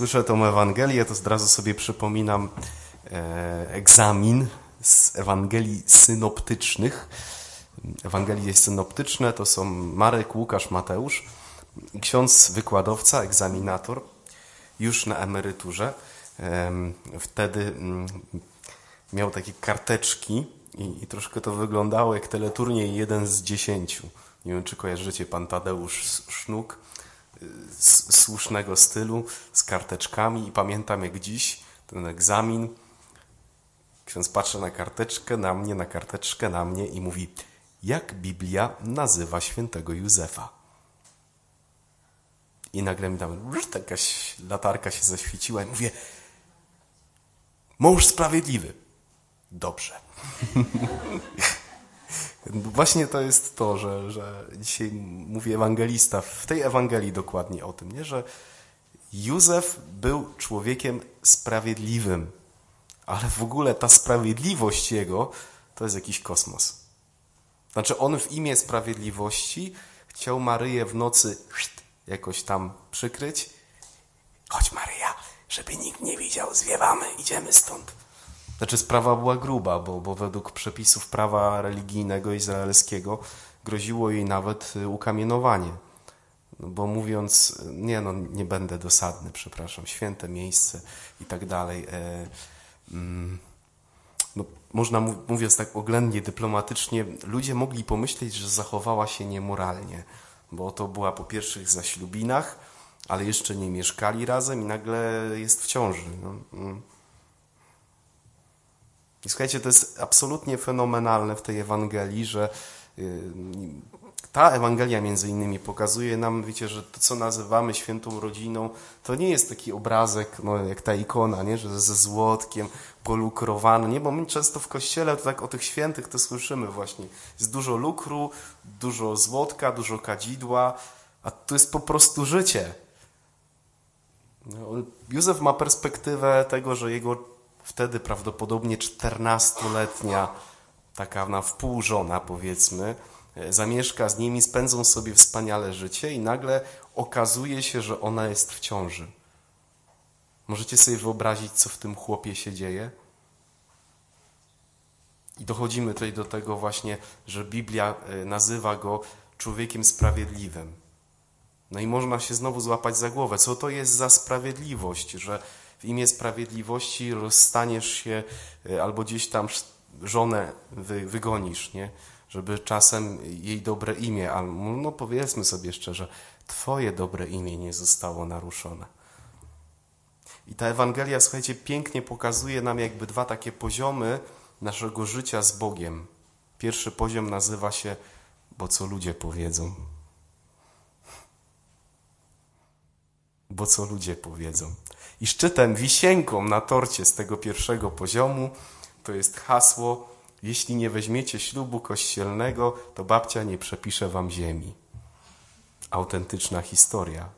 słyszę tą Ewangelię, to od razu sobie przypominam e, egzamin z Ewangelii synoptycznych. Ewangelie synoptyczne to są Marek, Łukasz, Mateusz ksiądz wykładowca, egzaminator, już na emeryturze. Wtedy mm, miał takie karteczki i, i troszkę to wyglądało jak teleturniej jeden z dziesięciu. Nie wiem, czy kojarzycie pan Tadeusz Sznuk słusznego stylu, z karteczkami i pamiętam jak dziś ten egzamin. Ksiądz patrzy na karteczkę, na mnie, na karteczkę, na mnie i mówi, jak Biblia nazywa świętego Józefa. I nagle mi tam jakaś latarka się zaświeciła i mówię, mąż sprawiedliwy. Dobrze. Właśnie to jest to, że, że dzisiaj mówi ewangelista, w tej Ewangelii dokładnie o tym, nie? że Józef był człowiekiem sprawiedliwym, ale w ogóle ta sprawiedliwość jego to jest jakiś kosmos. Znaczy on w imię sprawiedliwości chciał Maryję w nocy jakoś tam przykryć. Chodź Maryja, żeby nikt nie widział, zwiewamy, idziemy stąd. Znaczy sprawa była gruba, bo, bo według przepisów prawa religijnego izraelskiego groziło jej nawet y, ukamienowanie. No bo mówiąc, nie no, nie będę dosadny, przepraszam, święte miejsce i tak dalej. E, mm, no, można, mówiąc tak oględnie, dyplomatycznie, ludzie mogli pomyśleć, że zachowała się niemoralnie, bo to była po pierwszych zaślubinach, ale jeszcze nie mieszkali razem i nagle jest w ciąży. No, mm. I słuchajcie, to jest absolutnie fenomenalne w tej Ewangelii, że y, ta Ewangelia między innymi pokazuje nam, wiecie, że to, co nazywamy świętą rodziną, to nie jest taki obrazek, no, jak ta ikona, nie? że ze złotkiem, polukrowany, nie? Bo my często w kościele to tak o tych świętych to słyszymy właśnie. Jest dużo lukru, dużo złotka, dużo kadzidła, a to jest po prostu życie. No, Józef ma perspektywę tego, że jego wtedy prawdopodobnie 14-letnia, taka na wpół żona powiedzmy, e, zamieszka z nimi, spędzą sobie wspaniale życie i nagle okazuje się, że ona jest w ciąży. Możecie sobie wyobrazić, co w tym chłopie się dzieje? I dochodzimy tutaj do tego właśnie, że Biblia e, nazywa go człowiekiem sprawiedliwym. No i można się znowu złapać za głowę. Co to jest za sprawiedliwość, że w imię sprawiedliwości rozstaniesz się e, albo gdzieś tam żonę wy, wygonisz, nie? żeby czasem jej dobre imię, albo no powiedzmy sobie szczerze, Twoje dobre imię nie zostało naruszone. I ta Ewangelia, słuchajcie, pięknie pokazuje nam jakby dwa takie poziomy naszego życia z Bogiem. Pierwszy poziom nazywa się, bo co ludzie powiedzą. Bo co ludzie powiedzą. I szczytem, wisienką na torcie z tego pierwszego poziomu to jest hasło: Jeśli nie weźmiecie ślubu kościelnego, to babcia nie przepisze wam ziemi. Autentyczna historia.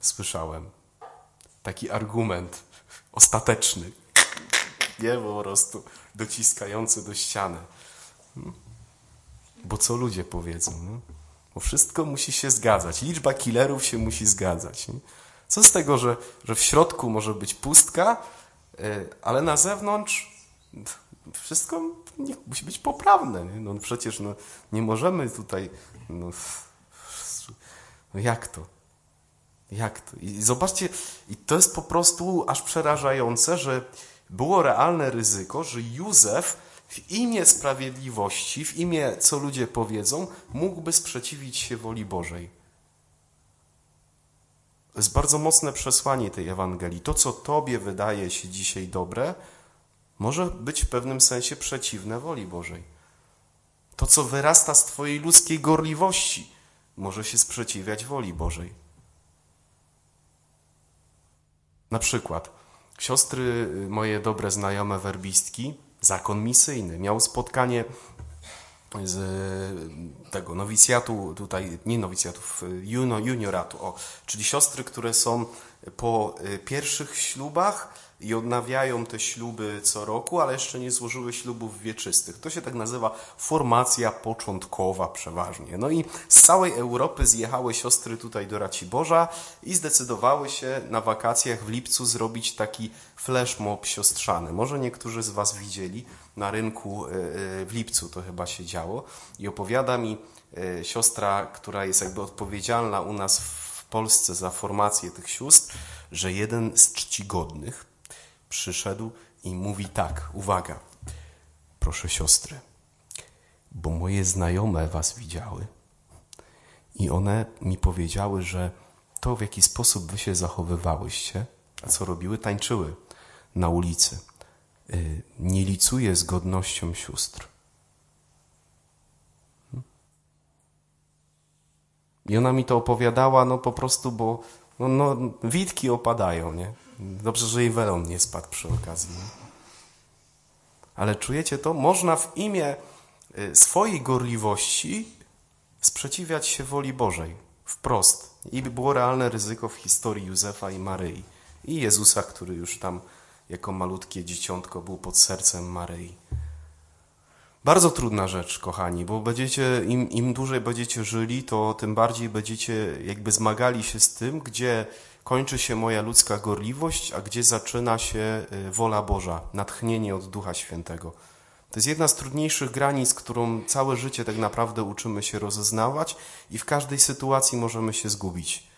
Słyszałem. Taki argument ostateczny. Nie po prostu dociskający do ściany. Bo co ludzie powiedzą? No? Bo wszystko musi się zgadzać. Liczba killerów się musi zgadzać. Nie? Co z tego, że, że w środku może być pustka, e, ale na zewnątrz wszystko musi być poprawne. No przecież no, nie możemy tutaj. No, no jak to? Jak to? I zobaczcie, i to jest po prostu aż przerażające, że było realne ryzyko, że Józef w imię sprawiedliwości, w imię co ludzie powiedzą, mógłby sprzeciwić się woli Bożej. To jest bardzo mocne przesłanie tej Ewangelii. To, co Tobie wydaje się dzisiaj dobre, może być w pewnym sensie przeciwne woli Bożej. To, co wyrasta z Twojej ludzkiej gorliwości, może się sprzeciwiać woli Bożej. Na przykład, siostry moje dobre znajome werbistki, zakon misyjny, miał spotkanie z tego nowicjatu, tutaj nie nowicjatów, junioratu, o, czyli siostry, które są po e, pierwszych ślubach i odnawiają te śluby co roku, ale jeszcze nie złożyły ślubów wieczystych. To się tak nazywa formacja początkowa przeważnie. No i z całej Europy zjechały siostry tutaj do Raciborza i zdecydowały się na wakacjach w lipcu zrobić taki flash mob siostrzany. Może niektórzy z Was widzieli na rynku e, e, w lipcu to chyba się działo i opowiada mi e, siostra, która jest jakby odpowiedzialna u nas w Polsce za formację tych sióstr, że jeden z czcigodnych przyszedł i mówi tak, uwaga, proszę siostry, bo moje znajome was widziały i one mi powiedziały, że to w jaki sposób wy się zachowywałyście, a co robiły, tańczyły na ulicy, y, nie licuje z godnością sióstr. Hmm? I ona mi to opowiadała, no po prostu, bo no, no, witki opadają, nie? Dobrze, że jej welon nie spadł przy okazji. Ale czujecie to? Można w imię y, swojej gorliwości sprzeciwiać się woli Bożej. Wprost. I było realne ryzyko w historii Józefa i Maryi. I Jezusa, który już tam jako malutkie dzieciątko był pod sercem Maryi. Bardzo trudna rzecz, kochani, bo będziecie, im, im dłużej będziecie żyli, to tym bardziej będziecie jakby zmagali się z tym, gdzie kończy się moja ludzka gorliwość, a gdzie zaczyna się y, wola Boża, natchnienie od Ducha Świętego. To jest jedna z trudniejszych granic, którą całe życie tak naprawdę uczymy się rozeznawać i w każdej sytuacji możemy się zgubić.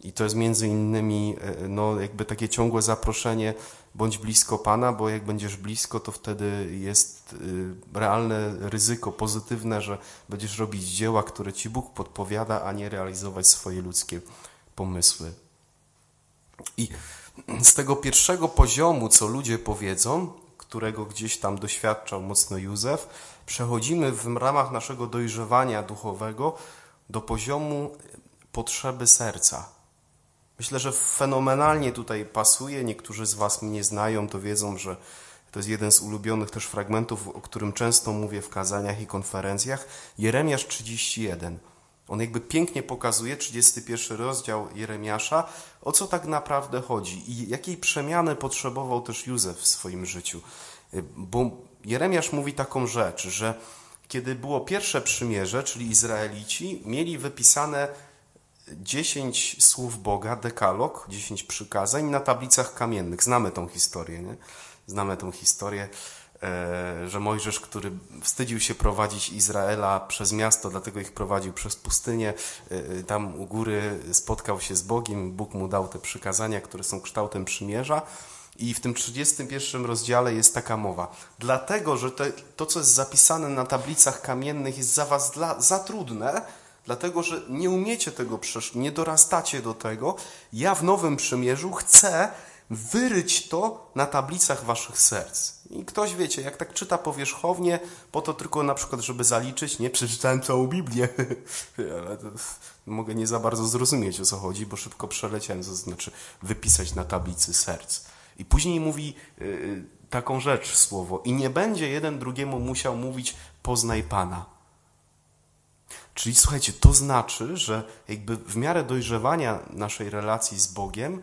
I to jest między innymi y, no, jakby takie ciągłe zaproszenie bądź blisko Pana, bo jak będziesz blisko, to wtedy jest y, realne ryzyko pozytywne, że będziesz robić dzieła, które Ci Bóg podpowiada, a nie realizować swoje ludzkie pomysły. I z tego pierwszego poziomu, co ludzie powiedzą, którego gdzieś tam doświadczał mocno Józef, przechodzimy w ramach naszego dojrzewania duchowego do poziomu potrzeby serca. Myślę, że fenomenalnie tutaj pasuje. Niektórzy z Was mnie znają, to wiedzą, że to jest jeden z ulubionych też fragmentów, o którym często mówię w kazaniach i konferencjach. Jeremiasz 31. On jakby pięknie pokazuje, 31 rozdział Jeremiasza, o co tak naprawdę chodzi i jakiej przemiany potrzebował też Józef w swoim życiu. Bo Jeremiasz mówi taką rzecz, że kiedy było pierwsze przymierze, czyli Izraelici, mieli wypisane 10 słów Boga, dekalog, 10 przykazań na tablicach kamiennych. Znamy tą historię, nie? Znamy tą historię. E, że Mojżesz, który wstydził się prowadzić Izraela przez miasto, dlatego ich prowadził przez pustynię, e, e, tam u góry spotkał się z Bogiem, Bóg mu dał te przykazania, które są kształtem przymierza. I w tym 31 rozdziale jest taka mowa. Dlatego, że te, to, co jest zapisane na tablicach kamiennych, jest za was dla, za trudne, dlatego, że nie umiecie tego, nie dorastacie do tego, ja w Nowym Przymierzu chcę wyryć to na tablicach waszych serc. I ktoś, wiecie, jak tak czyta powierzchownie, po to tylko na przykład, żeby zaliczyć, nie przeczytałem całą Biblię, ale mogę nie za bardzo zrozumieć, o co chodzi, bo szybko przeleciałem, to znaczy wypisać na tablicy serc. I później mówi yy, taką rzecz słowo i nie będzie jeden drugiemu musiał mówić poznaj Pana. Czyli słuchajcie, to znaczy, że jakby w miarę dojrzewania naszej relacji z Bogiem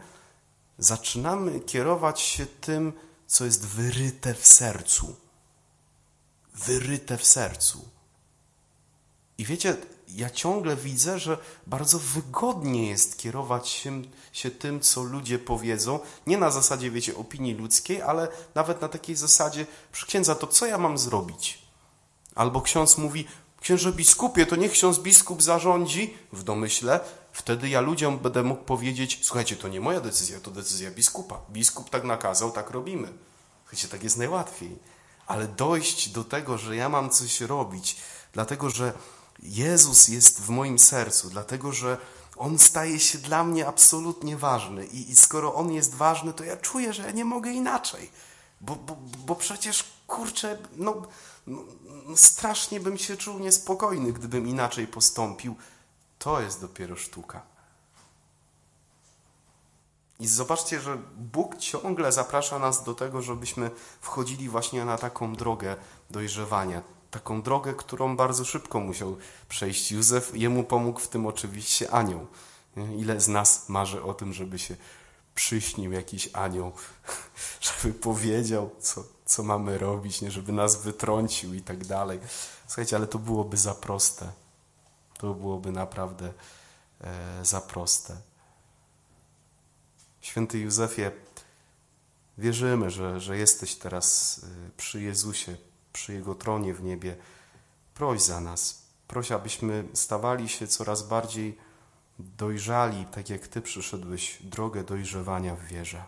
zaczynamy kierować się tym, co jest wyryte w sercu. Wyryte w sercu. I wiecie, ja ciągle widzę, że bardzo wygodnie jest kierować się, się tym, co ludzie powiedzą, nie na zasadzie, wiecie, opinii ludzkiej, ale nawet na takiej zasadzie, przy księdza, to co ja mam zrobić? Albo ksiądz mówi, księże biskupie, to niech ksiądz biskup zarządzi, w domyśle, wtedy ja ludziom będę mógł powiedzieć, słuchajcie, to nie moja decyzja, to decyzja biskupa. Biskup tak nakazał, tak robimy. Wiecie, tak jest najłatwiej. Ale dojść do tego, że ja mam coś robić, dlatego że Jezus jest w moim sercu, dlatego że On staje się dla mnie absolutnie ważny. I, i skoro On jest ważny, to ja czuję, że ja nie mogę inaczej. Bo, bo, bo przecież, kurczę, no, no, no strasznie bym się czuł niespokojny, gdybym inaczej postąpił. To jest dopiero sztuka. I zobaczcie, że Bóg ciągle zaprasza nas do tego, żebyśmy wchodzili właśnie na taką drogę dojrzewania. Taką drogę, którą bardzo szybko musiał przejść Józef. Jemu pomógł w tym oczywiście anioł. Ile z nas marzy o tym, żeby się przyśnił jakiś anioł, żeby powiedział, co, co mamy robić, nie żeby nas wytrącił i tak dalej. Słuchajcie, ale to byłoby za proste. To byłoby naprawdę e, za proste. Święty Józefie, wierzymy, że, że jesteś teraz e, przy Jezusie, przy Jego tronie w niebie. Proś za nas. Proś, abyśmy stawali się coraz bardziej dojrzali, tak jak Ty przyszedłeś drogę dojrzewania w wierze.